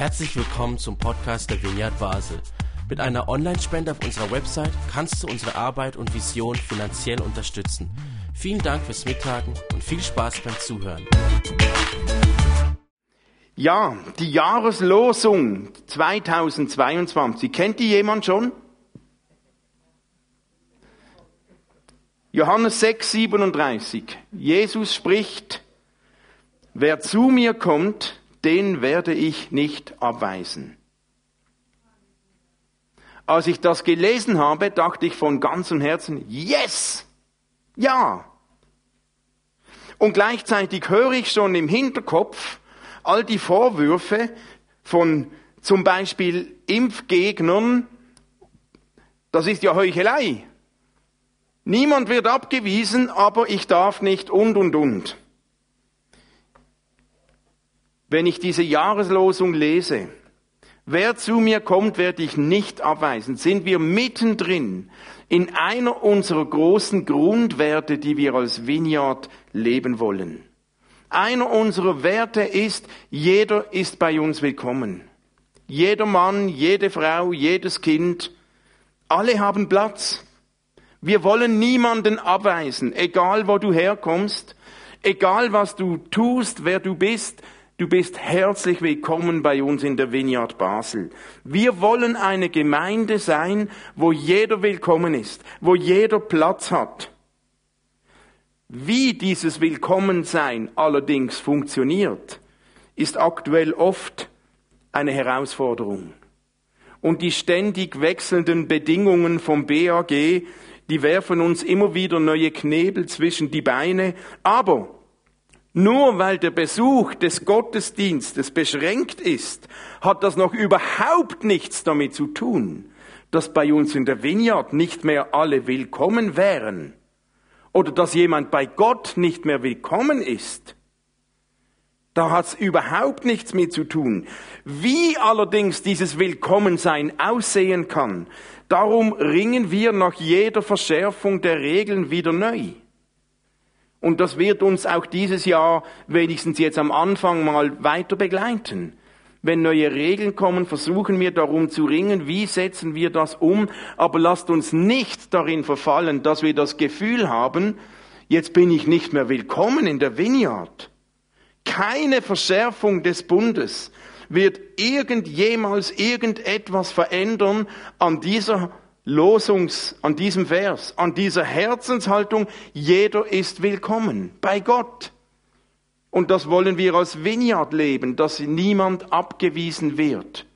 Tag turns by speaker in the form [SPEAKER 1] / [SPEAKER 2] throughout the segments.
[SPEAKER 1] Herzlich willkommen zum Podcast der Vineyard Basel. Mit einer Online-Spende auf unserer Website kannst du unsere Arbeit und Vision finanziell unterstützen. Vielen Dank fürs Mittagen und viel Spaß beim Zuhören.
[SPEAKER 2] Ja, die Jahreslosung 2022. Kennt die jemand schon? Johannes 6, 37. Jesus spricht, wer zu mir kommt, den werde ich nicht abweisen. Als ich das gelesen habe, dachte ich von ganzem Herzen, yes, ja. Und gleichzeitig höre ich schon im Hinterkopf all die Vorwürfe von zum Beispiel Impfgegnern, das ist ja Heuchelei. Niemand wird abgewiesen, aber ich darf nicht und und und. Wenn ich diese Jahreslosung lese, wer zu mir kommt, werde ich nicht abweisen, sind wir mittendrin in einer unserer großen Grundwerte, die wir als Vineyard leben wollen. Einer unserer Werte ist, jeder ist bei uns willkommen. Jeder Mann, jede Frau, jedes Kind, alle haben Platz. Wir wollen niemanden abweisen, egal wo du herkommst, egal was du tust, wer du bist, Du bist herzlich willkommen bei uns in der Vineyard Basel. Wir wollen eine Gemeinde sein, wo jeder willkommen ist, wo jeder Platz hat. Wie dieses Willkommensein allerdings funktioniert, ist aktuell oft eine Herausforderung. Und die ständig wechselnden Bedingungen vom BAG, die werfen uns immer wieder neue Knebel zwischen die Beine, aber nur weil der Besuch des Gottesdienstes beschränkt ist, hat das noch überhaupt nichts damit zu tun, dass bei uns in der Vineyard nicht mehr alle willkommen wären oder dass jemand bei Gott nicht mehr willkommen ist. Da hat's überhaupt nichts mit zu tun. Wie allerdings dieses Willkommensein aussehen kann, darum ringen wir nach jeder Verschärfung der Regeln wieder neu. Und das wird uns auch dieses Jahr wenigstens jetzt am Anfang mal weiter begleiten. Wenn neue Regeln kommen, versuchen wir darum zu ringen, wie setzen wir das um. Aber lasst uns nicht darin verfallen, dass wir das Gefühl haben, jetzt bin ich nicht mehr willkommen in der Vineyard. Keine Verschärfung des Bundes wird irgendjemals irgendetwas verändern an dieser Losungs, an diesem Vers, an dieser Herzenshaltung, jeder ist willkommen bei Gott. Und das wollen wir als Vineyard leben, dass niemand abgewiesen wird.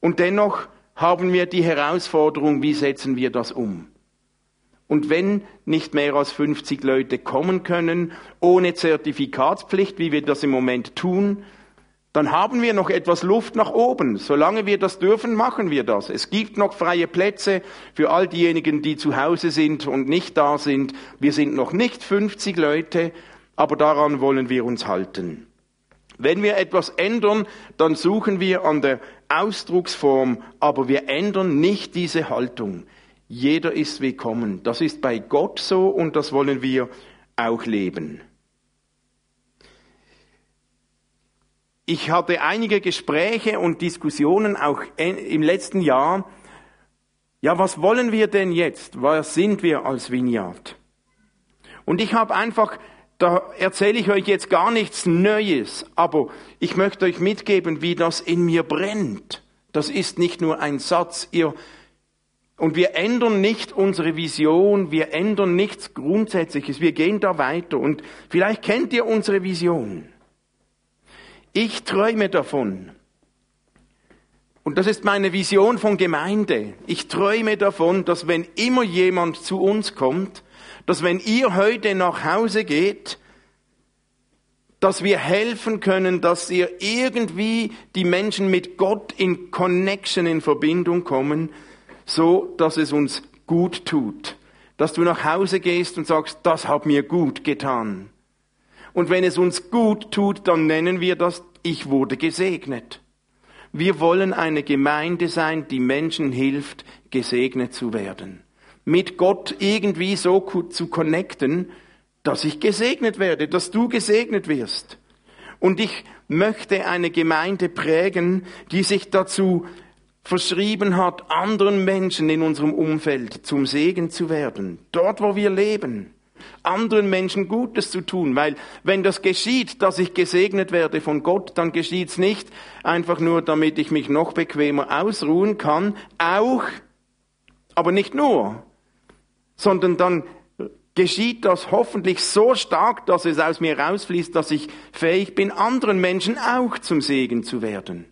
[SPEAKER 2] Und dennoch haben wir die Herausforderung, wie setzen wir das um? Und wenn nicht mehr als 50 Leute kommen können, ohne Zertifikatspflicht, wie wir das im Moment tun, dann haben wir noch etwas Luft nach oben. Solange wir das dürfen, machen wir das. Es gibt noch freie Plätze für all diejenigen, die zu Hause sind und nicht da sind. Wir sind noch nicht 50 Leute, aber daran wollen wir uns halten. Wenn wir etwas ändern, dann suchen wir an der Ausdrucksform, aber wir ändern nicht diese Haltung. Jeder ist willkommen. Das ist bei Gott so und das wollen wir auch leben. Ich hatte einige Gespräche und Diskussionen auch im letzten Jahr. Ja, was wollen wir denn jetzt? Was sind wir als Vineyard? Und ich habe einfach, da erzähle ich euch jetzt gar nichts Neues, aber ich möchte euch mitgeben, wie das in mir brennt. Das ist nicht nur ein Satz, ihr und wir ändern nicht unsere Vision, wir ändern nichts Grundsätzliches, wir gehen da weiter. Und vielleicht kennt ihr unsere Vision. Ich träume davon. Und das ist meine Vision von Gemeinde. Ich träume davon, dass wenn immer jemand zu uns kommt, dass wenn ihr heute nach Hause geht, dass wir helfen können, dass ihr irgendwie die Menschen mit Gott in Connection, in Verbindung kommen, so dass es uns gut tut. Dass du nach Hause gehst und sagst, das hat mir gut getan. Und wenn es uns gut tut, dann nennen wir das, ich wurde gesegnet. Wir wollen eine Gemeinde sein, die Menschen hilft, gesegnet zu werden. Mit Gott irgendwie so zu connecten, dass ich gesegnet werde, dass du gesegnet wirst. Und ich möchte eine Gemeinde prägen, die sich dazu verschrieben hat, anderen Menschen in unserem Umfeld zum Segen zu werden. Dort, wo wir leben. Anderen Menschen Gutes zu tun, weil wenn das geschieht, dass ich gesegnet werde von Gott, dann geschieht's nicht einfach nur, damit ich mich noch bequemer ausruhen kann, auch, aber nicht nur, sondern dann geschieht das hoffentlich so stark, dass es aus mir rausfließt, dass ich fähig bin, anderen Menschen auch zum Segen zu werden.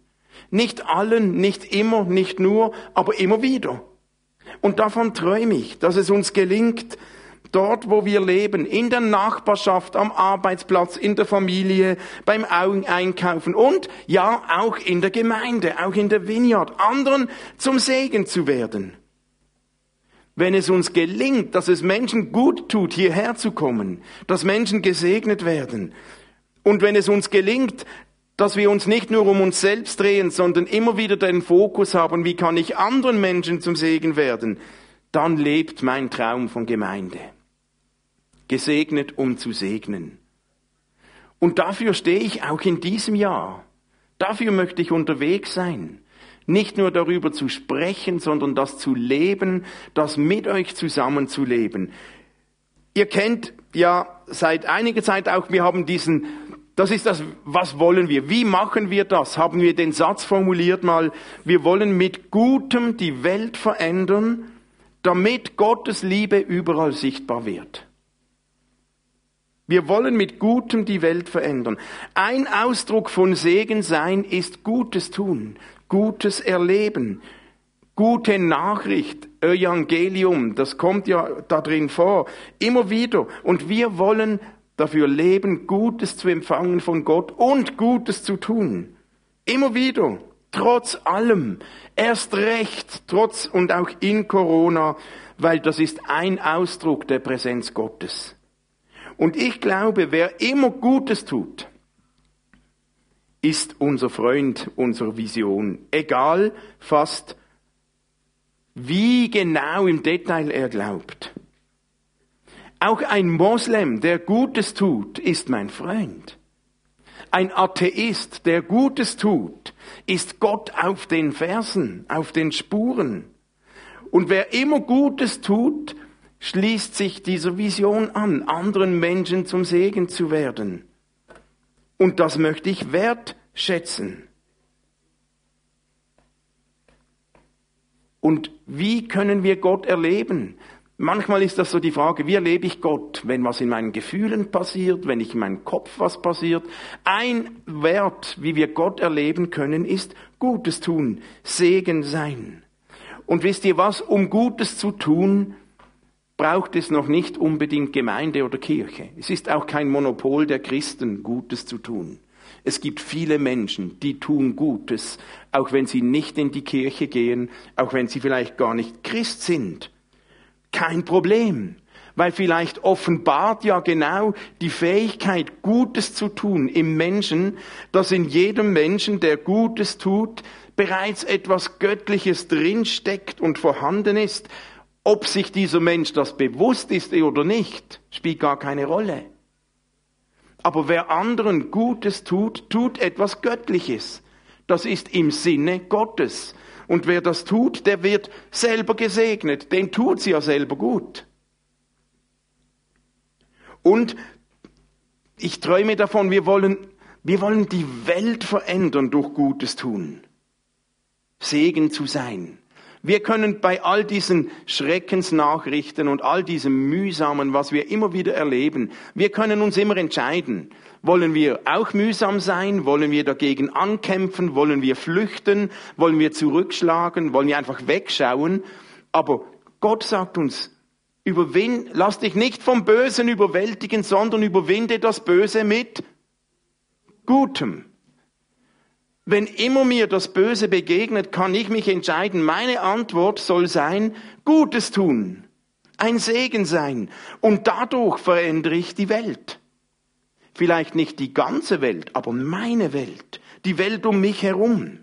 [SPEAKER 2] Nicht allen, nicht immer, nicht nur, aber immer wieder. Und davon träume ich, dass es uns gelingt, dort, wo wir leben, in der Nachbarschaft, am Arbeitsplatz, in der Familie, beim Einkaufen und ja, auch in der Gemeinde, auch in der Vineyard, anderen zum Segen zu werden. Wenn es uns gelingt, dass es Menschen gut tut, hierher zu kommen, dass Menschen gesegnet werden, und wenn es uns gelingt, dass wir uns nicht nur um uns selbst drehen, sondern immer wieder den Fokus haben, wie kann ich anderen Menschen zum Segen werden, dann lebt mein Traum von Gemeinde. Gesegnet, um zu segnen. Und dafür stehe ich auch in diesem Jahr. Dafür möchte ich unterwegs sein. Nicht nur darüber zu sprechen, sondern das zu leben, das mit euch zusammenzuleben. Ihr kennt ja seit einiger Zeit auch, wir haben diesen das ist das, was wollen wir? Wie machen wir das? Haben wir den Satz formuliert mal, wir wollen mit Gutem die Welt verändern, damit Gottes Liebe überall sichtbar wird. Wir wollen mit Gutem die Welt verändern. Ein Ausdruck von Segen sein ist Gutes tun, Gutes erleben, gute Nachricht, Evangelium, das kommt ja da drin vor, immer wieder. Und wir wollen dafür leben, Gutes zu empfangen von Gott und Gutes zu tun. Immer wieder, trotz allem, erst recht, trotz und auch in Corona, weil das ist ein Ausdruck der Präsenz Gottes. Und ich glaube, wer immer Gutes tut, ist unser Freund, unsere Vision. Egal fast, wie genau im Detail er glaubt. Auch ein Moslem, der Gutes tut, ist mein Freund. Ein Atheist, der Gutes tut, ist Gott auf den Fersen, auf den Spuren. Und wer immer Gutes tut, schließt sich dieser Vision an, anderen Menschen zum Segen zu werden. Und das möchte ich wertschätzen. Und wie können wir Gott erleben? Manchmal ist das so die Frage, wie erlebe ich Gott, wenn was in meinen Gefühlen passiert, wenn ich in meinem Kopf was passiert. Ein Wert, wie wir Gott erleben können, ist Gutes tun, Segen sein. Und wisst ihr was, um Gutes zu tun, braucht es noch nicht unbedingt Gemeinde oder Kirche. Es ist auch kein Monopol der Christen, Gutes zu tun. Es gibt viele Menschen, die tun Gutes, auch wenn sie nicht in die Kirche gehen, auch wenn sie vielleicht gar nicht Christ sind. Kein Problem, weil vielleicht offenbart ja genau die Fähigkeit, Gutes zu tun im Menschen, dass in jedem Menschen, der Gutes tut, bereits etwas Göttliches drinsteckt und vorhanden ist. Ob sich dieser Mensch das bewusst ist oder nicht, spielt gar keine Rolle. Aber wer anderen Gutes tut, tut etwas Göttliches. Das ist im Sinne Gottes. Und wer das tut, der wird selber gesegnet. Den tut sie ja selber gut. Und ich träume davon, wir wollen, wir wollen die Welt verändern durch Gutes tun. Segen zu sein. Wir können bei all diesen Schreckensnachrichten und all diesem Mühsamen, was wir immer wieder erleben, wir können uns immer entscheiden. Wollen wir auch mühsam sein? Wollen wir dagegen ankämpfen? Wollen wir flüchten? Wollen wir zurückschlagen? Wollen wir einfach wegschauen? Aber Gott sagt uns, überwind, lass dich nicht vom Bösen überwältigen, sondern überwinde das Böse mit Gutem. Wenn immer mir das Böse begegnet, kann ich mich entscheiden, meine Antwort soll sein, Gutes tun, ein Segen sein. Und dadurch verändere ich die Welt. Vielleicht nicht die ganze Welt, aber meine Welt, die Welt um mich herum.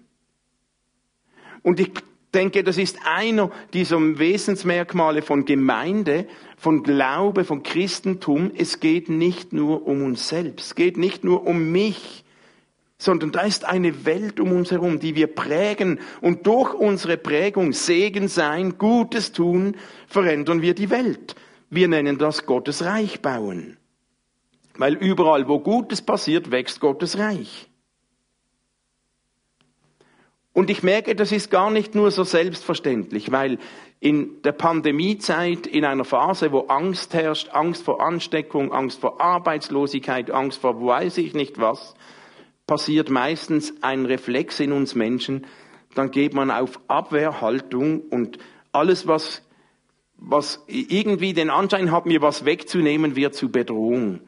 [SPEAKER 2] Und ich denke, das ist einer dieser Wesensmerkmale von Gemeinde, von Glaube, von Christentum. Es geht nicht nur um uns selbst, es geht nicht nur um mich sondern da ist eine Welt um uns herum, die wir prägen und durch unsere Prägung Segen sein, Gutes tun, verändern wir die Welt. Wir nennen das Gottes Reich bauen. Weil überall, wo Gutes passiert, wächst Gottes Reich. Und ich merke, das ist gar nicht nur so selbstverständlich, weil in der Pandemiezeit, in einer Phase, wo Angst herrscht, Angst vor Ansteckung, Angst vor Arbeitslosigkeit, Angst vor weiß ich nicht was, passiert meistens ein Reflex in uns Menschen, dann geht man auf Abwehrhaltung und alles, was, was irgendwie den Anschein hat, mir was wegzunehmen, wird zu Bedrohung.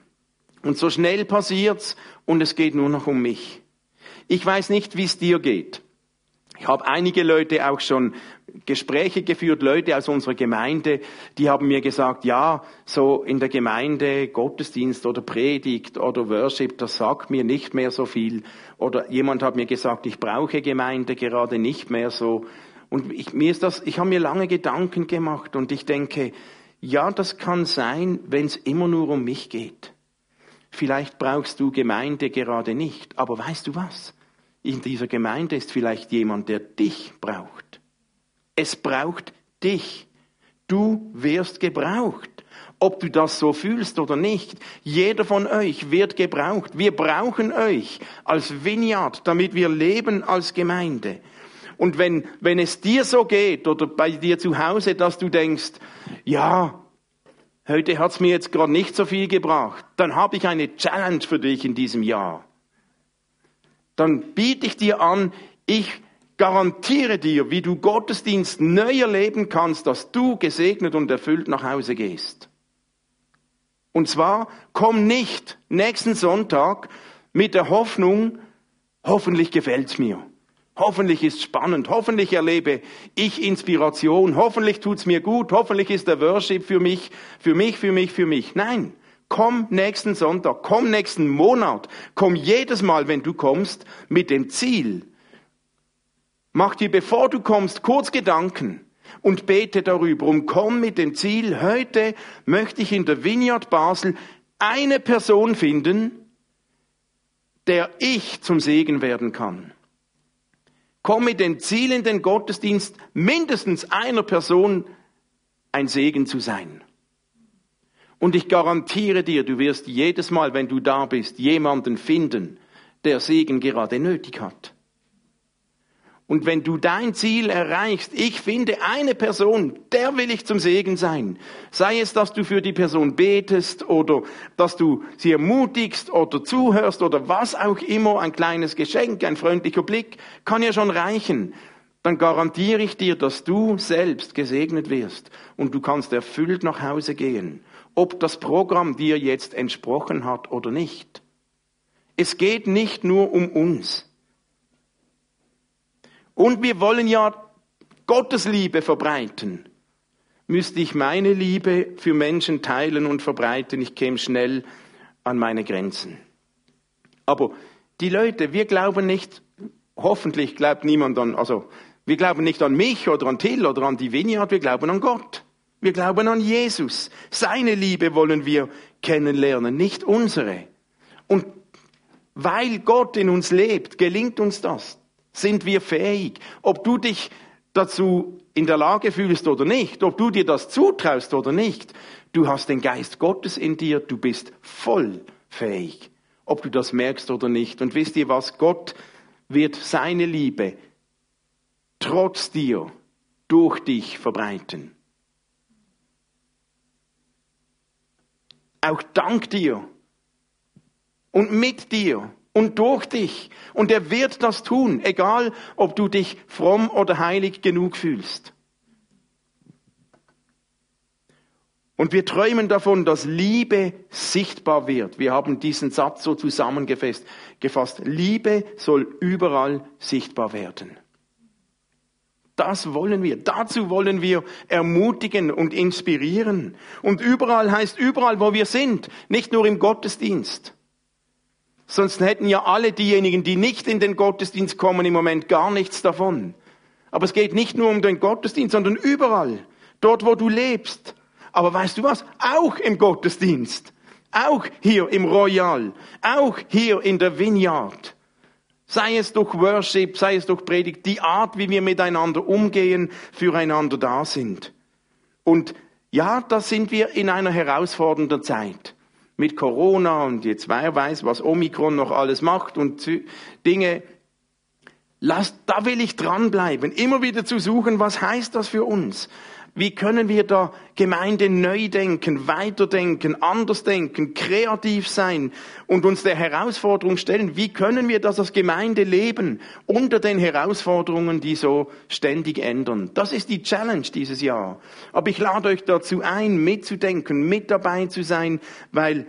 [SPEAKER 2] Und so schnell passiert's und es geht nur noch um mich. Ich weiß nicht, wie es dir geht. Ich habe einige Leute auch schon Gespräche geführt, Leute aus unserer Gemeinde, die haben mir gesagt, ja, so in der Gemeinde Gottesdienst oder Predigt oder Worship, das sagt mir nicht mehr so viel. Oder jemand hat mir gesagt, ich brauche Gemeinde gerade nicht mehr so. Und ich, mir ist das, ich habe mir lange Gedanken gemacht und ich denke, ja, das kann sein, wenn es immer nur um mich geht. Vielleicht brauchst du Gemeinde gerade nicht, aber weißt du was? in dieser Gemeinde ist vielleicht jemand, der dich braucht. Es braucht dich. Du wirst gebraucht. Ob du das so fühlst oder nicht. Jeder von euch wird gebraucht. Wir brauchen euch als Vineyard, damit wir leben als Gemeinde. Und wenn, wenn es dir so geht oder bei dir zu Hause, dass du denkst, ja, heute hat's mir jetzt gerade nicht so viel gebracht, dann habe ich eine Challenge für dich in diesem Jahr dann biete ich dir an, ich garantiere dir, wie du Gottesdienst neu erleben kannst, dass du gesegnet und erfüllt nach Hause gehst. Und zwar, komm nicht nächsten Sonntag mit der Hoffnung, hoffentlich gefällt's mir. Hoffentlich ist spannend, hoffentlich erlebe ich Inspiration, hoffentlich tut's mir gut, hoffentlich ist der Worship für mich, für mich, für mich, für mich. Nein, Komm nächsten Sonntag, komm nächsten Monat, komm jedes Mal, wenn du kommst, mit dem Ziel. Mach dir, bevor du kommst, kurz Gedanken und bete darüber und komm mit dem Ziel, heute möchte ich in der Vineyard Basel eine Person finden, der ich zum Segen werden kann. Komm mit dem Ziel in den Gottesdienst, mindestens einer Person ein Segen zu sein. Und ich garantiere dir, du wirst jedes Mal, wenn du da bist, jemanden finden, der Segen gerade nötig hat. Und wenn du dein Ziel erreichst, ich finde eine Person, der will ich zum Segen sein. Sei es, dass du für die Person betest oder dass du sie ermutigst oder zuhörst oder was auch immer, ein kleines Geschenk, ein freundlicher Blick, kann ja schon reichen. Dann garantiere ich dir, dass du selbst gesegnet wirst und du kannst erfüllt nach Hause gehen ob das Programm dir jetzt entsprochen hat oder nicht. Es geht nicht nur um uns. Und wir wollen ja Gottes Liebe verbreiten. Müsste ich meine Liebe für Menschen teilen und verbreiten, ich käme schnell an meine Grenzen. Aber die Leute, wir glauben nicht, hoffentlich glaubt niemand an, also wir glauben nicht an mich oder an Till oder an die Vineyard, wir glauben an Gott. Wir glauben an Jesus. Seine Liebe wollen wir kennenlernen, nicht unsere. Und weil Gott in uns lebt, gelingt uns das. Sind wir fähig. Ob du dich dazu in der Lage fühlst oder nicht, ob du dir das zutraust oder nicht, du hast den Geist Gottes in dir, du bist voll fähig. Ob du das merkst oder nicht. Und wisst ihr was? Gott wird seine Liebe trotz dir durch dich verbreiten. auch dank dir und mit dir und durch dich. Und er wird das tun, egal ob du dich fromm oder heilig genug fühlst. Und wir träumen davon, dass Liebe sichtbar wird. Wir haben diesen Satz so zusammengefasst. Gefasst. Liebe soll überall sichtbar werden. Das wollen wir. Dazu wollen wir ermutigen und inspirieren. Und überall heißt überall, wo wir sind, nicht nur im Gottesdienst. Sonst hätten ja alle diejenigen, die nicht in den Gottesdienst kommen, im Moment gar nichts davon. Aber es geht nicht nur um den Gottesdienst, sondern überall. Dort, wo du lebst. Aber weißt du was? Auch im Gottesdienst. Auch hier im Royal. Auch hier in der Vineyard. Sei es durch Worship, sei es durch Predigt, die Art, wie wir miteinander umgehen, füreinander da sind. Und ja, da sind wir in einer herausfordernden Zeit. Mit Corona und jetzt wer weiß, was Omikron noch alles macht und Dinge. Lass, da will ich dranbleiben, immer wieder zu suchen, was heißt das für uns? Wie können wir da Gemeinde neu denken, weiterdenken, anders denken, kreativ sein und uns der Herausforderung stellen? Wie können wir das als Gemeinde leben unter den Herausforderungen, die so ständig ändern? Das ist die Challenge dieses Jahr. Aber ich lade euch dazu ein, mitzudenken, mit dabei zu sein, weil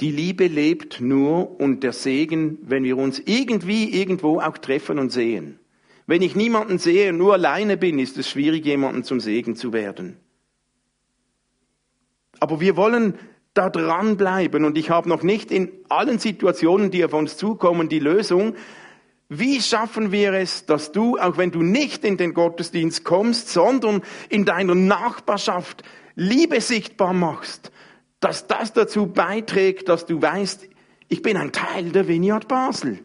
[SPEAKER 2] die Liebe lebt nur und der Segen, wenn wir uns irgendwie irgendwo auch treffen und sehen. Wenn ich niemanden sehe und nur alleine bin, ist es schwierig, jemanden zum Segen zu werden. Aber wir wollen da dranbleiben und ich habe noch nicht in allen Situationen, die auf uns zukommen, die Lösung. Wie schaffen wir es, dass du, auch wenn du nicht in den Gottesdienst kommst, sondern in deiner Nachbarschaft Liebe sichtbar machst, dass das dazu beiträgt, dass du weißt, ich bin ein Teil der Vineyard Basel.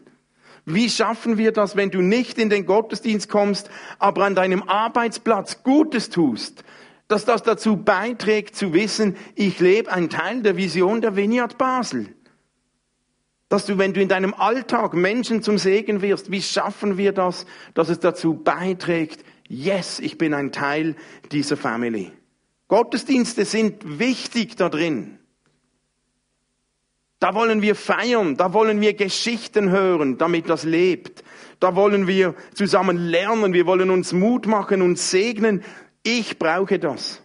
[SPEAKER 2] Wie schaffen wir das, wenn du nicht in den Gottesdienst kommst, aber an deinem Arbeitsplatz Gutes tust? Dass das dazu beiträgt zu wissen, ich lebe ein Teil der Vision der Vineyard Basel. Dass du, wenn du in deinem Alltag Menschen zum Segen wirst, wie schaffen wir das, dass es dazu beiträgt, yes, ich bin ein Teil dieser Family. Gottesdienste sind wichtig da drin. Da wollen wir feiern, da wollen wir Geschichten hören, damit das lebt. Da wollen wir zusammen lernen, wir wollen uns Mut machen und segnen. Ich brauche das.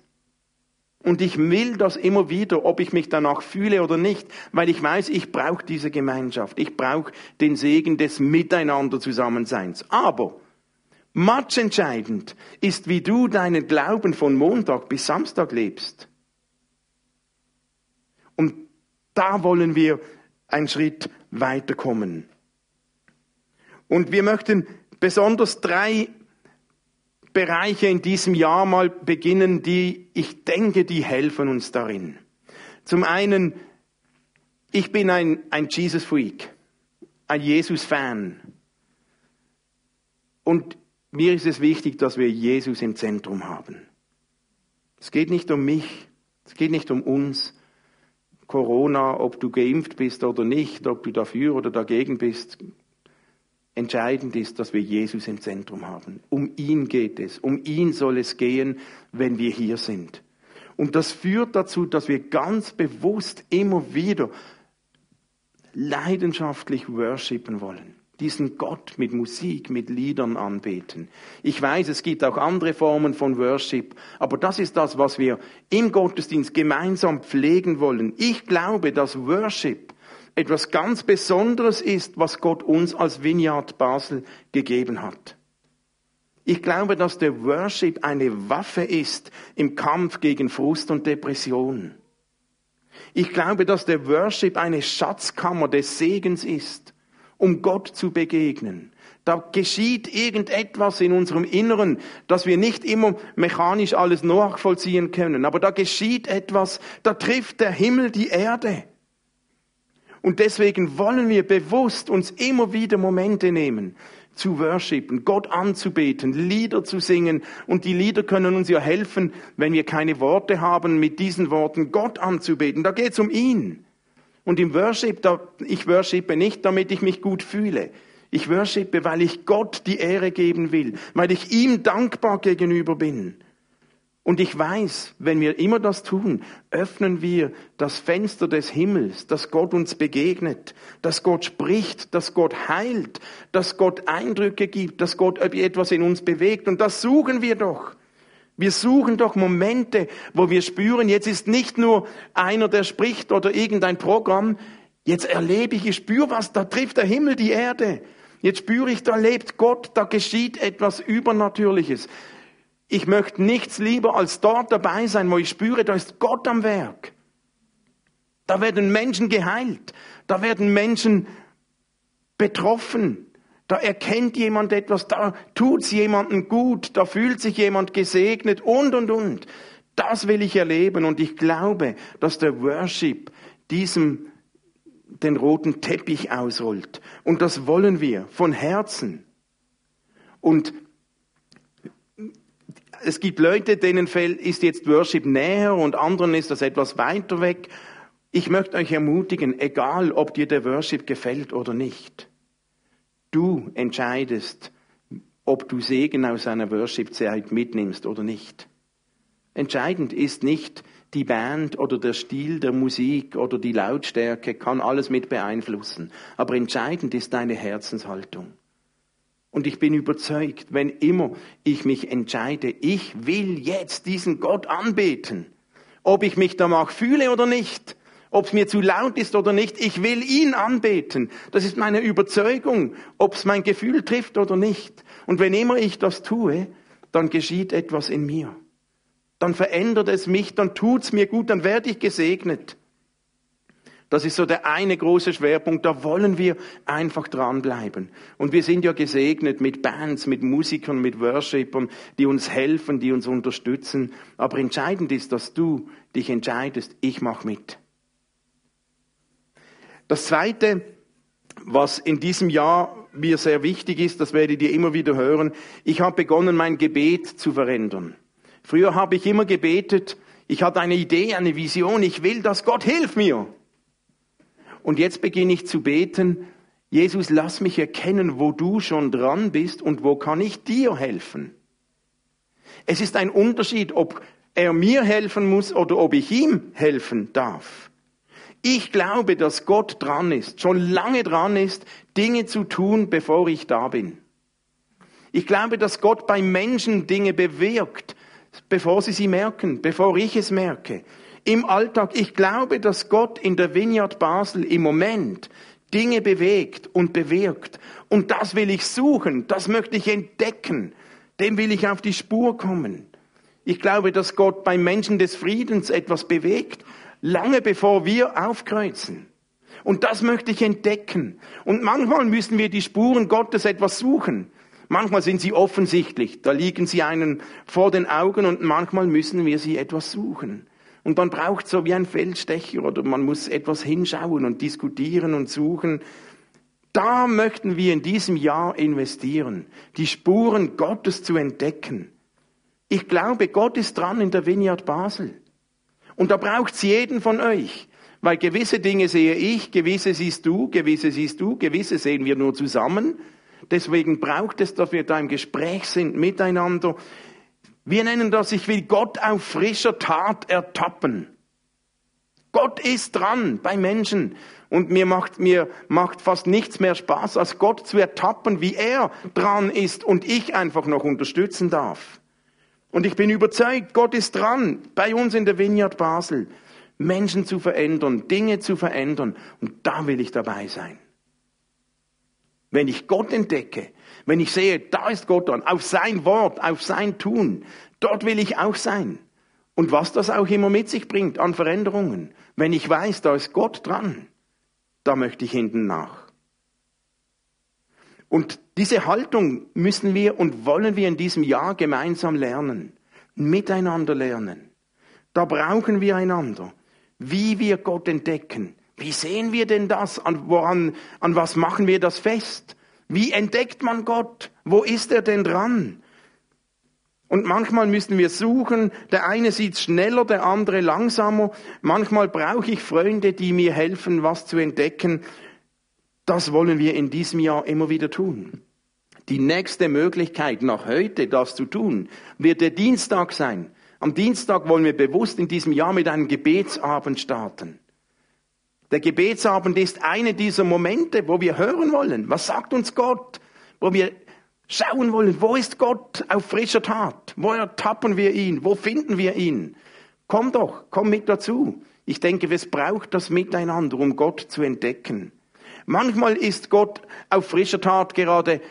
[SPEAKER 2] Und ich will das immer wieder, ob ich mich danach fühle oder nicht, weil ich weiß, ich brauche diese Gemeinschaft. Ich brauche den Segen des Miteinander Zusammenseins. Aber matchentscheidend ist, wie du deinen Glauben von Montag bis Samstag lebst. Und da wollen wir einen Schritt weiterkommen. Und wir möchten besonders drei Bereiche in diesem Jahr mal beginnen, die ich denke, die helfen uns darin. Zum einen, ich bin ein, ein Jesus-Freak, ein Jesus-Fan. Und mir ist es wichtig, dass wir Jesus im Zentrum haben. Es geht nicht um mich, es geht nicht um uns, Corona, ob du geimpft bist oder nicht, ob du dafür oder dagegen bist. Entscheidend ist, dass wir Jesus im Zentrum haben. Um ihn geht es. Um ihn soll es gehen, wenn wir hier sind. Und das führt dazu, dass wir ganz bewusst immer wieder leidenschaftlich worshipen wollen diesen Gott mit Musik, mit Liedern anbeten. Ich weiß, es gibt auch andere Formen von Worship, aber das ist das, was wir im Gottesdienst gemeinsam pflegen wollen. Ich glaube, dass Worship etwas ganz Besonderes ist, was Gott uns als Vineyard Basel gegeben hat. Ich glaube, dass der Worship eine Waffe ist im Kampf gegen Frust und Depression. Ich glaube, dass der Worship eine Schatzkammer des Segens ist um Gott zu begegnen. Da geschieht irgendetwas in unserem Inneren, dass wir nicht immer mechanisch alles nachvollziehen können. Aber da geschieht etwas, da trifft der Himmel die Erde. Und deswegen wollen wir bewusst uns immer wieder Momente nehmen, zu worshipen, Gott anzubeten, Lieder zu singen. Und die Lieder können uns ja helfen, wenn wir keine Worte haben, mit diesen Worten Gott anzubeten. Da geht es um ihn. Und im Worship, ich worshipe nicht, damit ich mich gut fühle. Ich worshipe, weil ich Gott die Ehre geben will, weil ich ihm dankbar gegenüber bin. Und ich weiß, wenn wir immer das tun, öffnen wir das Fenster des Himmels, dass Gott uns begegnet, dass Gott spricht, dass Gott heilt, dass Gott Eindrücke gibt, dass Gott etwas in uns bewegt. Und das suchen wir doch. Wir suchen doch Momente, wo wir spüren, jetzt ist nicht nur einer, der spricht oder irgendein Programm, jetzt erlebe ich, ich spüre was, da trifft der Himmel die Erde. Jetzt spüre ich, da lebt Gott, da geschieht etwas Übernatürliches. Ich möchte nichts lieber als dort dabei sein, wo ich spüre, da ist Gott am Werk. Da werden Menschen geheilt, da werden Menschen betroffen, da erkennt jemand etwas, da tut's jemandem gut, da fühlt sich jemand gesegnet und, und, und. Das will ich erleben und ich glaube, dass der Worship diesem den roten Teppich ausrollt. Und das wollen wir von Herzen. Und es gibt Leute, denen ist jetzt Worship näher und anderen ist das etwas weiter weg. Ich möchte euch ermutigen, egal ob dir der Worship gefällt oder nicht, du entscheidest, ob du Segen aus einer Worship-Zeit mitnimmst oder nicht. Entscheidend ist nicht die Band oder der Stil der Musik oder die Lautstärke, kann alles mit beeinflussen. Aber entscheidend ist deine Herzenshaltung. Und ich bin überzeugt, wenn immer ich mich entscheide, ich will jetzt diesen Gott anbeten, ob ich mich danach fühle oder nicht, ob es mir zu laut ist oder nicht, ich will ihn anbeten. Das ist meine Überzeugung, ob es mein Gefühl trifft oder nicht. Und wenn immer ich das tue, dann geschieht etwas in mir. Dann verändert es mich, dann tut's mir gut, dann werde ich gesegnet. Das ist so der eine große Schwerpunkt. Da wollen wir einfach dranbleiben. Und wir sind ja gesegnet mit Bands, mit Musikern, mit Worshippern, die uns helfen, die uns unterstützen. Aber entscheidend ist, dass du dich entscheidest, ich mache mit. Das zweite, was in diesem Jahr mir sehr wichtig ist, das werdet ihr immer wieder hören, ich habe begonnen, mein Gebet zu verändern. Früher habe ich immer gebetet, ich hatte eine Idee, eine Vision, ich will, dass Gott hilft mir. Und jetzt beginne ich zu beten, Jesus, lass mich erkennen, wo du schon dran bist und wo kann ich dir helfen. Es ist ein Unterschied, ob er mir helfen muss oder ob ich ihm helfen darf. Ich glaube, dass Gott dran ist, schon lange dran ist, Dinge zu tun, bevor ich da bin. Ich glaube, dass Gott bei Menschen Dinge bewirkt, bevor sie sie merken, bevor ich es merke im Alltag. Ich glaube, dass Gott in der Vineyard Basel im Moment Dinge bewegt und bewirkt. Und das will ich suchen, das möchte ich entdecken, dem will ich auf die Spur kommen. Ich glaube, dass Gott beim Menschen des Friedens etwas bewegt, lange bevor wir aufkreuzen. Und das möchte ich entdecken. Und manchmal müssen wir die Spuren Gottes etwas suchen. Manchmal sind sie offensichtlich, da liegen sie einen vor den Augen und manchmal müssen wir sie etwas suchen. Und man braucht so wie ein Feldstecher oder man muss etwas hinschauen und diskutieren und suchen. Da möchten wir in diesem Jahr investieren, die Spuren Gottes zu entdecken. Ich glaube, Gott ist dran in der Vineyard Basel. Und da braucht es jeden von euch. Weil gewisse Dinge sehe ich, gewisse siehst du, gewisse siehst du, gewisse sehen wir nur zusammen. Deswegen braucht es, dass wir da im Gespräch sind miteinander. Wir nennen das, ich will Gott auf frischer Tat ertappen. Gott ist dran bei Menschen und mir macht, mir macht fast nichts mehr Spaß, als Gott zu ertappen, wie er dran ist und ich einfach noch unterstützen darf. Und ich bin überzeugt, Gott ist dran, bei uns in der Vineyard Basel, Menschen zu verändern, Dinge zu verändern. Und da will ich dabei sein. Wenn ich Gott entdecke, wenn ich sehe, da ist Gott dran, auf sein Wort, auf sein Tun, dort will ich auch sein. Und was das auch immer mit sich bringt an Veränderungen. Wenn ich weiß, da ist Gott dran, da möchte ich hinten nach. Und diese Haltung müssen wir und wollen wir in diesem Jahr gemeinsam lernen, miteinander lernen. Da brauchen wir einander, wie wir Gott entdecken, wie sehen wir denn das? An, woran, an was machen wir das fest? Wie entdeckt man Gott? Wo ist er denn dran? Und manchmal müssen wir suchen, der eine sieht schneller, der andere langsamer. Manchmal brauche ich Freunde, die mir helfen, was zu entdecken. Das wollen wir in diesem Jahr immer wieder tun. Die nächste Möglichkeit, nach heute das zu tun, wird der Dienstag sein. Am Dienstag wollen wir bewusst in diesem Jahr mit einem Gebetsabend starten. Der Gebetsabend ist eine dieser Momente, wo wir hören wollen, was sagt uns Gott, wo wir schauen wollen, wo ist Gott auf frischer Tat, wo ertappen wir ihn, wo finden wir ihn. Komm doch, komm mit dazu. Ich denke, es braucht das Miteinander, um Gott zu entdecken. Manchmal ist Gott auf frischer Tat gerade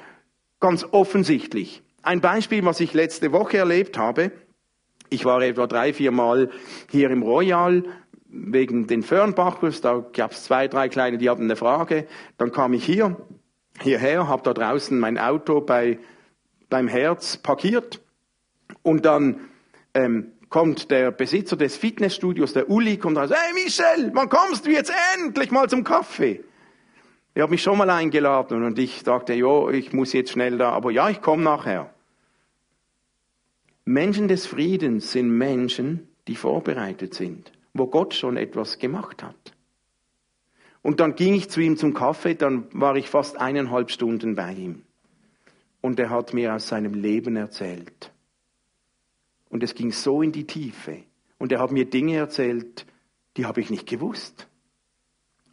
[SPEAKER 2] ganz offensichtlich. Ein Beispiel, was ich letzte Woche erlebt habe. Ich war etwa drei, vier Mal hier im Royal wegen den Fernbachers, da gab es zwei, drei kleine, die hatten eine Frage. Dann kam ich hier, hierher, habe da draußen mein Auto bei, beim Herz parkiert und dann ähm, kommt der Besitzer des Fitnessstudios, der Uli, kommt raus, hey Michel, wann kommst du jetzt endlich mal zum Kaffee? Er hat mich schon mal eingeladen und ich dachte, jo, ich muss jetzt schnell da, aber ja, ich komme nachher. Menschen des Friedens sind Menschen, die vorbereitet sind, wo Gott schon etwas gemacht hat. Und dann ging ich zu ihm zum Kaffee, dann war ich fast eineinhalb Stunden bei ihm. Und er hat mir aus seinem Leben erzählt. Und es ging so in die Tiefe. Und er hat mir Dinge erzählt, die habe ich nicht gewusst.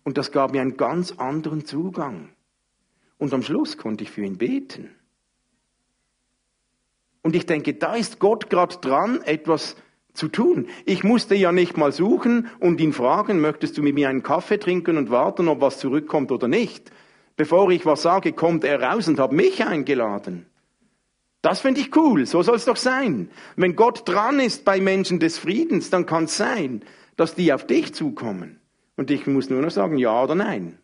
[SPEAKER 2] Und das gab mir einen ganz anderen Zugang. Und am Schluss konnte ich für ihn beten. Und ich denke, da ist Gott gerade dran, etwas zu tun. Ich musste ja nicht mal suchen und ihn fragen, möchtest du mit mir einen Kaffee trinken und warten, ob was zurückkommt oder nicht. Bevor ich was sage, kommt er raus und hat mich eingeladen. Das finde ich cool, so soll es doch sein. Wenn Gott dran ist bei Menschen des Friedens, dann kann es sein, dass die auf dich zukommen. Und ich muss nur noch sagen, ja oder nein.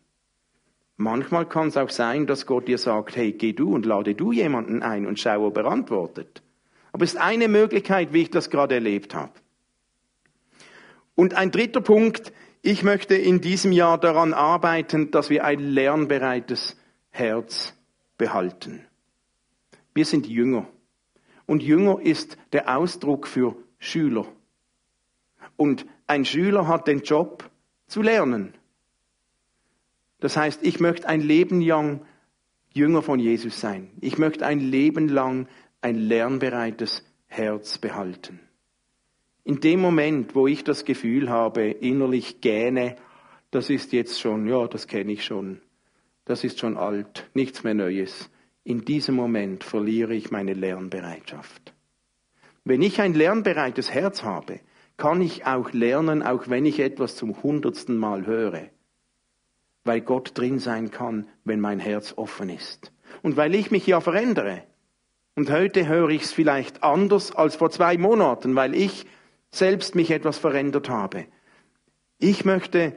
[SPEAKER 2] Manchmal kann es auch sein, dass Gott dir sagt, hey, geh du und lade du jemanden ein und schau, ob er antwortet. Aber es ist eine Möglichkeit, wie ich das gerade erlebt habe. Und ein dritter Punkt, ich möchte in diesem Jahr daran arbeiten, dass wir ein lernbereites Herz behalten. Wir sind Jünger. Und Jünger ist der Ausdruck für Schüler. Und ein Schüler hat den Job zu lernen. Das heißt, ich möchte ein Leben lang Jünger von Jesus sein. Ich möchte ein Leben lang ein lernbereites Herz behalten. In dem Moment, wo ich das Gefühl habe, innerlich gähne, das ist jetzt schon, ja, das kenne ich schon, das ist schon alt, nichts mehr Neues, in diesem Moment verliere ich meine Lernbereitschaft. Wenn ich ein lernbereites Herz habe, kann ich auch lernen, auch wenn ich etwas zum hundertsten Mal höre, weil Gott drin sein kann, wenn mein Herz offen ist. Und weil ich mich ja verändere. Und heute höre ich es vielleicht anders als vor zwei Monaten, weil ich selbst mich etwas verändert habe. Ich möchte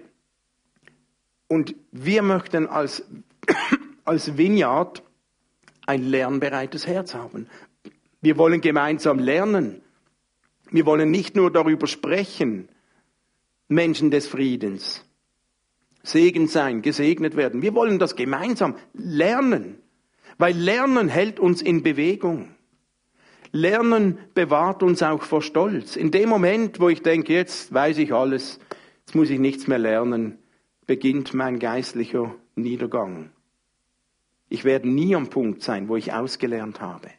[SPEAKER 2] und wir möchten als, als Vineyard ein lernbereites Herz haben. Wir wollen gemeinsam lernen. Wir wollen nicht nur darüber sprechen, Menschen des Friedens, Segen sein, gesegnet werden. Wir wollen das gemeinsam lernen, weil Lernen hält uns in Bewegung. Lernen bewahrt uns auch vor Stolz. In dem Moment, wo ich denke, jetzt weiß ich alles, jetzt muss ich nichts mehr lernen, beginnt mein geistlicher Niedergang. Ich werde nie am Punkt sein, wo ich ausgelernt habe.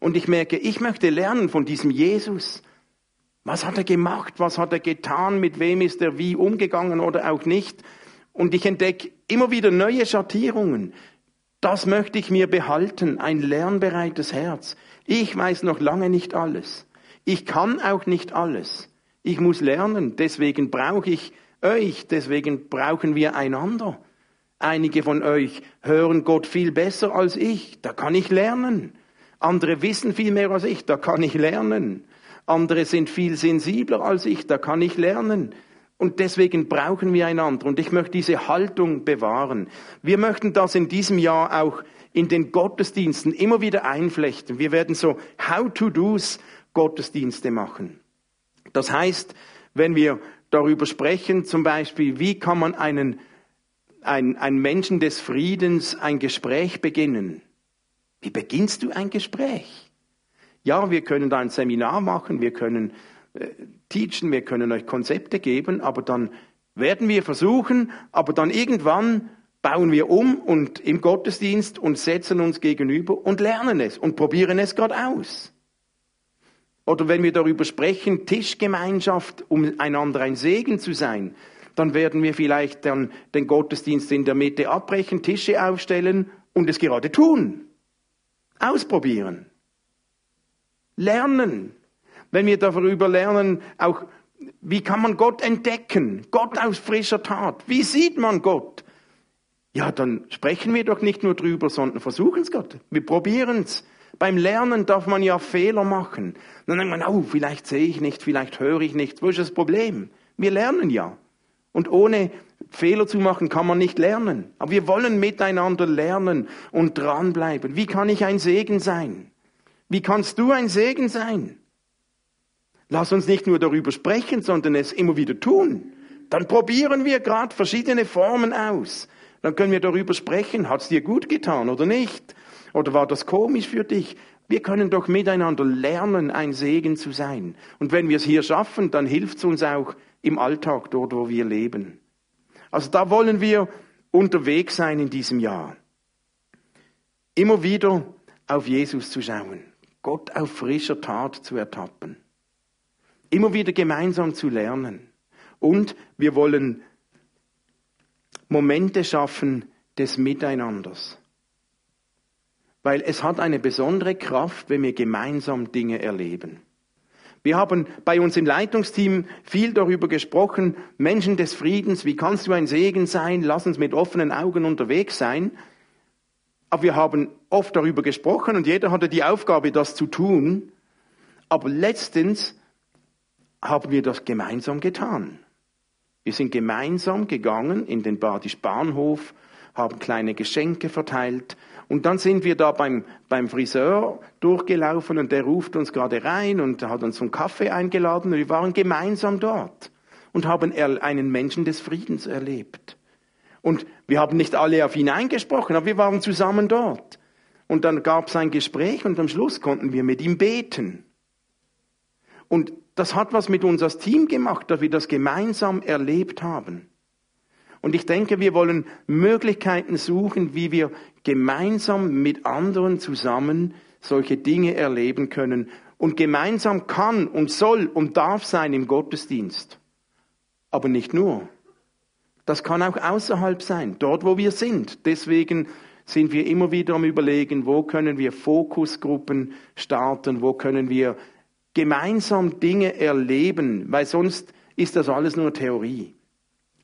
[SPEAKER 2] Und ich merke, ich möchte lernen von diesem Jesus. Was hat er gemacht? Was hat er getan? Mit wem ist er wie umgegangen oder auch nicht? Und ich entdecke immer wieder neue Schattierungen. Das möchte ich mir behalten, ein lernbereites Herz. Ich weiß noch lange nicht alles. Ich kann auch nicht alles. Ich muss lernen. Deswegen brauche ich euch. Deswegen brauchen wir einander. Einige von euch hören Gott viel besser als ich, da kann ich lernen. Andere wissen viel mehr als ich, da kann ich lernen. Andere sind viel sensibler als ich, da kann ich lernen. Und deswegen brauchen wir einander. Und ich möchte diese Haltung bewahren. Wir möchten das in diesem Jahr auch in den Gottesdiensten immer wieder einflechten. Wir werden so How-to-Dos Gottesdienste machen. Das heißt, wenn wir darüber sprechen, zum Beispiel, wie kann man einen ein, ein Menschen des Friedens ein Gespräch beginnen. Wie beginnst du ein Gespräch? Ja, wir können da ein Seminar machen, wir können äh, teachen, wir können euch Konzepte geben, aber dann werden wir versuchen, aber dann irgendwann bauen wir um und im Gottesdienst und setzen uns gegenüber und lernen es und probieren es gerade aus. Oder wenn wir darüber sprechen, Tischgemeinschaft, um einander ein Segen zu sein, dann werden wir vielleicht dann den Gottesdienst in der Mitte abbrechen, Tische aufstellen und es gerade tun. Ausprobieren. Lernen. Wenn wir darüber lernen, auch wie kann man Gott entdecken? Gott aus frischer Tat. Wie sieht man Gott? Ja, dann sprechen wir doch nicht nur drüber, sondern versuchen es Gott. Wir probieren es. Beim Lernen darf man ja Fehler machen. Dann denkt man, oh, vielleicht sehe ich nicht, vielleicht höre ich nicht. Wo ist das Problem? Wir lernen ja. Und ohne Fehler zu machen kann man nicht lernen. Aber wir wollen miteinander lernen und dranbleiben. Wie kann ich ein Segen sein? Wie kannst du ein Segen sein? Lass uns nicht nur darüber sprechen, sondern es immer wieder tun. Dann probieren wir gerade verschiedene Formen aus. Dann können wir darüber sprechen, hat es dir gut getan oder nicht? Oder war das komisch für dich? Wir können doch miteinander lernen, ein Segen zu sein. Und wenn wir es hier schaffen, dann hilft es uns auch im Alltag, dort wo wir leben. Also da wollen wir unterwegs sein in diesem Jahr. Immer wieder auf Jesus zu schauen, Gott auf frischer Tat zu ertappen, immer wieder gemeinsam zu lernen. Und wir wollen Momente schaffen des Miteinanders. Weil es hat eine besondere Kraft, wenn wir gemeinsam Dinge erleben. Wir haben bei uns im Leitungsteam viel darüber gesprochen, Menschen des Friedens, wie kannst du ein Segen sein, lass uns mit offenen Augen unterwegs sein. Aber wir haben oft darüber gesprochen und jeder hatte die Aufgabe, das zu tun. Aber letztens haben wir das gemeinsam getan. Wir sind gemeinsam gegangen in den Badisch Bahnhof, haben kleine Geschenke verteilt und dann sind wir da beim, beim Friseur durchgelaufen und der ruft uns gerade rein und hat uns zum Kaffee eingeladen und wir waren gemeinsam dort und haben einen Menschen des Friedens erlebt. Und wir haben nicht alle auf ihn eingesprochen, aber wir waren zusammen dort. Und dann gab es ein Gespräch und am Schluss konnten wir mit ihm beten. Und das hat was mit uns als Team gemacht, dass wir das gemeinsam erlebt haben. Und ich denke, wir wollen Möglichkeiten suchen, wie wir gemeinsam mit anderen zusammen solche Dinge erleben können. Und gemeinsam kann und soll und darf sein im Gottesdienst. Aber nicht nur. Das kann auch außerhalb sein, dort wo wir sind. Deswegen sind wir immer wieder am Überlegen, wo können wir Fokusgruppen starten, wo können wir gemeinsam Dinge erleben, weil sonst ist das alles nur Theorie.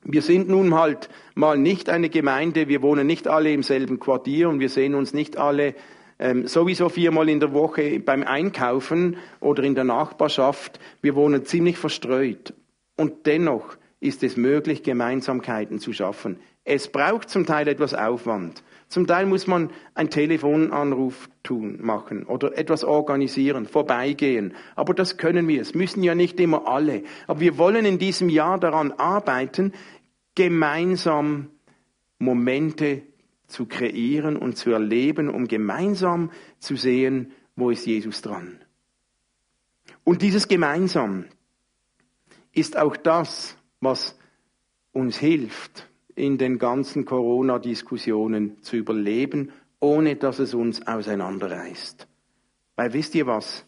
[SPEAKER 2] Wir sind nun halt mal nicht eine Gemeinde, wir wohnen nicht alle im selben Quartier und wir sehen uns nicht alle ähm, sowieso viermal in der Woche beim Einkaufen oder in der Nachbarschaft. Wir wohnen ziemlich verstreut. Und dennoch ist es möglich, Gemeinsamkeiten zu schaffen. Es braucht zum Teil etwas Aufwand. Zum Teil muss man einen Telefonanruf tun, machen oder etwas organisieren, vorbeigehen. Aber das können wir. Es müssen ja nicht immer alle. Aber wir wollen in diesem Jahr daran arbeiten, gemeinsam Momente zu kreieren und zu erleben, um gemeinsam zu sehen, wo ist Jesus dran. Und dieses Gemeinsam ist auch das, was uns hilft, in den ganzen Corona-Diskussionen zu überleben, ohne dass es uns auseinanderreißt. Weil wisst ihr was?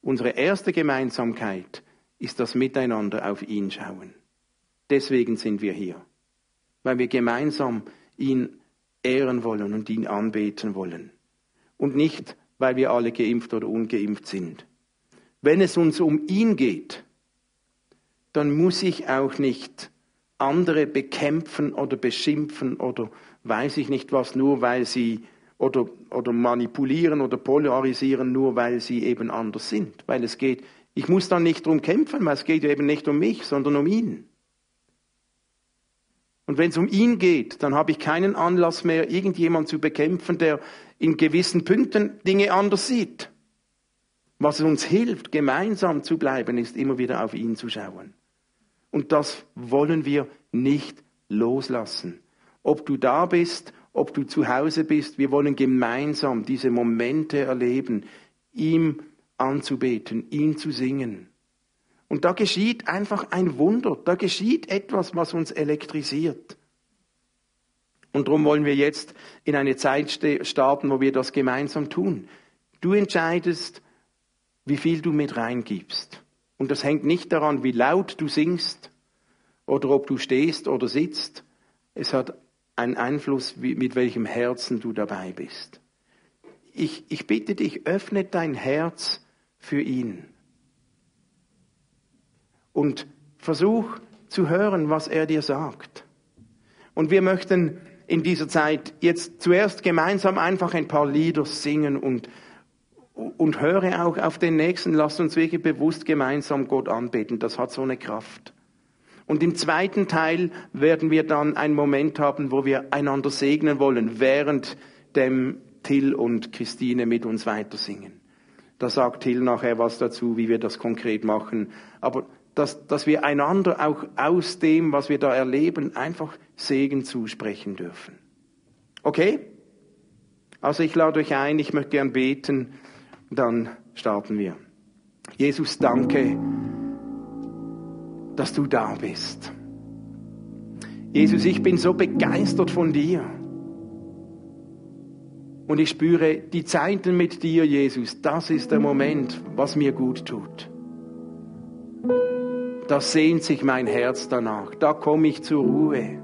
[SPEAKER 2] Unsere erste Gemeinsamkeit ist das Miteinander auf ihn schauen. Deswegen sind wir hier. Weil wir gemeinsam ihn ehren wollen und ihn anbeten wollen. Und nicht, weil wir alle geimpft oder ungeimpft sind. Wenn es uns um ihn geht, dann muss ich auch nicht andere bekämpfen oder beschimpfen oder weiß ich nicht was, nur weil sie oder, oder manipulieren oder polarisieren, nur weil sie eben anders sind. Weil es geht, ich muss dann nicht drum kämpfen, weil es geht eben nicht um mich, sondern um ihn. Und wenn es um ihn geht, dann habe ich keinen Anlass mehr, irgendjemand zu bekämpfen, der in gewissen Punkten Dinge anders sieht. Was uns hilft, gemeinsam zu bleiben, ist immer wieder auf ihn zu schauen. Und das wollen wir nicht loslassen. Ob du da bist, ob du zu Hause bist, wir wollen gemeinsam diese Momente erleben, ihm anzubeten, ihn zu singen. Und da geschieht einfach ein Wunder, da geschieht etwas, was uns elektrisiert. Und darum wollen wir jetzt in eine Zeit starten, wo wir das gemeinsam tun. Du entscheidest, wie viel du mit reingibst. Und das hängt nicht daran, wie laut du singst oder ob du stehst oder sitzt. Es hat einen Einfluss, mit welchem Herzen du dabei bist. Ich, ich bitte dich, öffne dein Herz für ihn. Und versuch zu hören, was er dir sagt. Und wir möchten in dieser Zeit jetzt zuerst gemeinsam einfach ein paar Lieder singen und und höre auch auf den Nächsten, lasst uns wirklich bewusst gemeinsam Gott anbeten. Das hat so eine Kraft. Und im zweiten Teil werden wir dann einen Moment haben, wo wir einander segnen wollen, während dem Till und Christine mit uns weiter singen. Da sagt Till nachher was dazu, wie wir das konkret machen. Aber dass, dass wir einander auch aus dem, was wir da erleben, einfach Segen zusprechen dürfen. Okay? Also ich lade euch ein, ich möchte gern beten, dann starten wir. Jesus, danke, dass du da bist. Jesus, ich bin so begeistert von dir. Und ich spüre die Zeiten mit dir, Jesus, das ist der Moment, was mir gut tut. Da sehnt sich mein Herz danach, da komme ich zur Ruhe.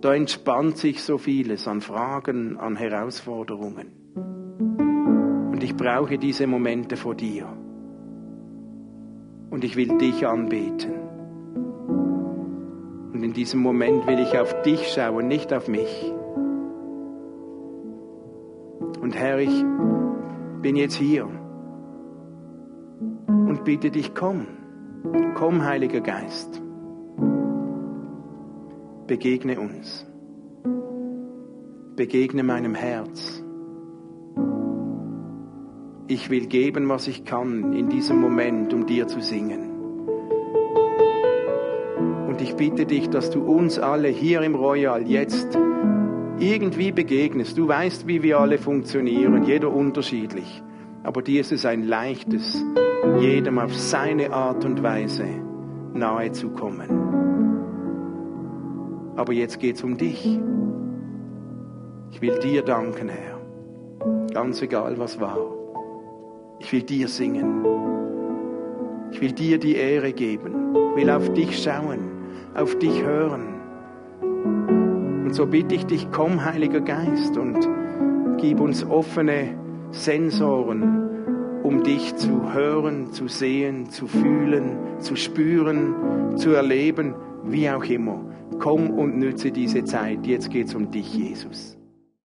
[SPEAKER 2] Da entspannt sich so vieles an Fragen, an Herausforderungen. Und ich brauche diese Momente vor dir. Und ich will dich anbeten. Und in diesem Moment will ich auf dich schauen, nicht auf mich. Und Herr, ich bin jetzt hier und bitte dich, komm, komm, Heiliger Geist, begegne uns, begegne meinem Herz. Ich will geben, was ich kann in diesem Moment, um dir zu singen. Und ich bitte dich, dass du uns alle hier im Royal jetzt irgendwie begegnest. Du weißt, wie wir alle funktionieren, jeder unterschiedlich. Aber dir ist es ein leichtes, jedem auf seine Art und Weise nahe zu kommen. Aber jetzt geht es um dich. Ich will dir danken, Herr. Ganz egal, was war. Ich will dir singen. Ich will dir die Ehre geben. Ich will auf dich schauen, auf dich hören. Und so bitte ich dich, komm, Heiliger Geist, und gib uns offene Sensoren, um dich zu hören, zu sehen, zu fühlen, zu spüren, zu erleben, wie auch immer. Komm und nütze diese Zeit. Jetzt geht es um dich, Jesus.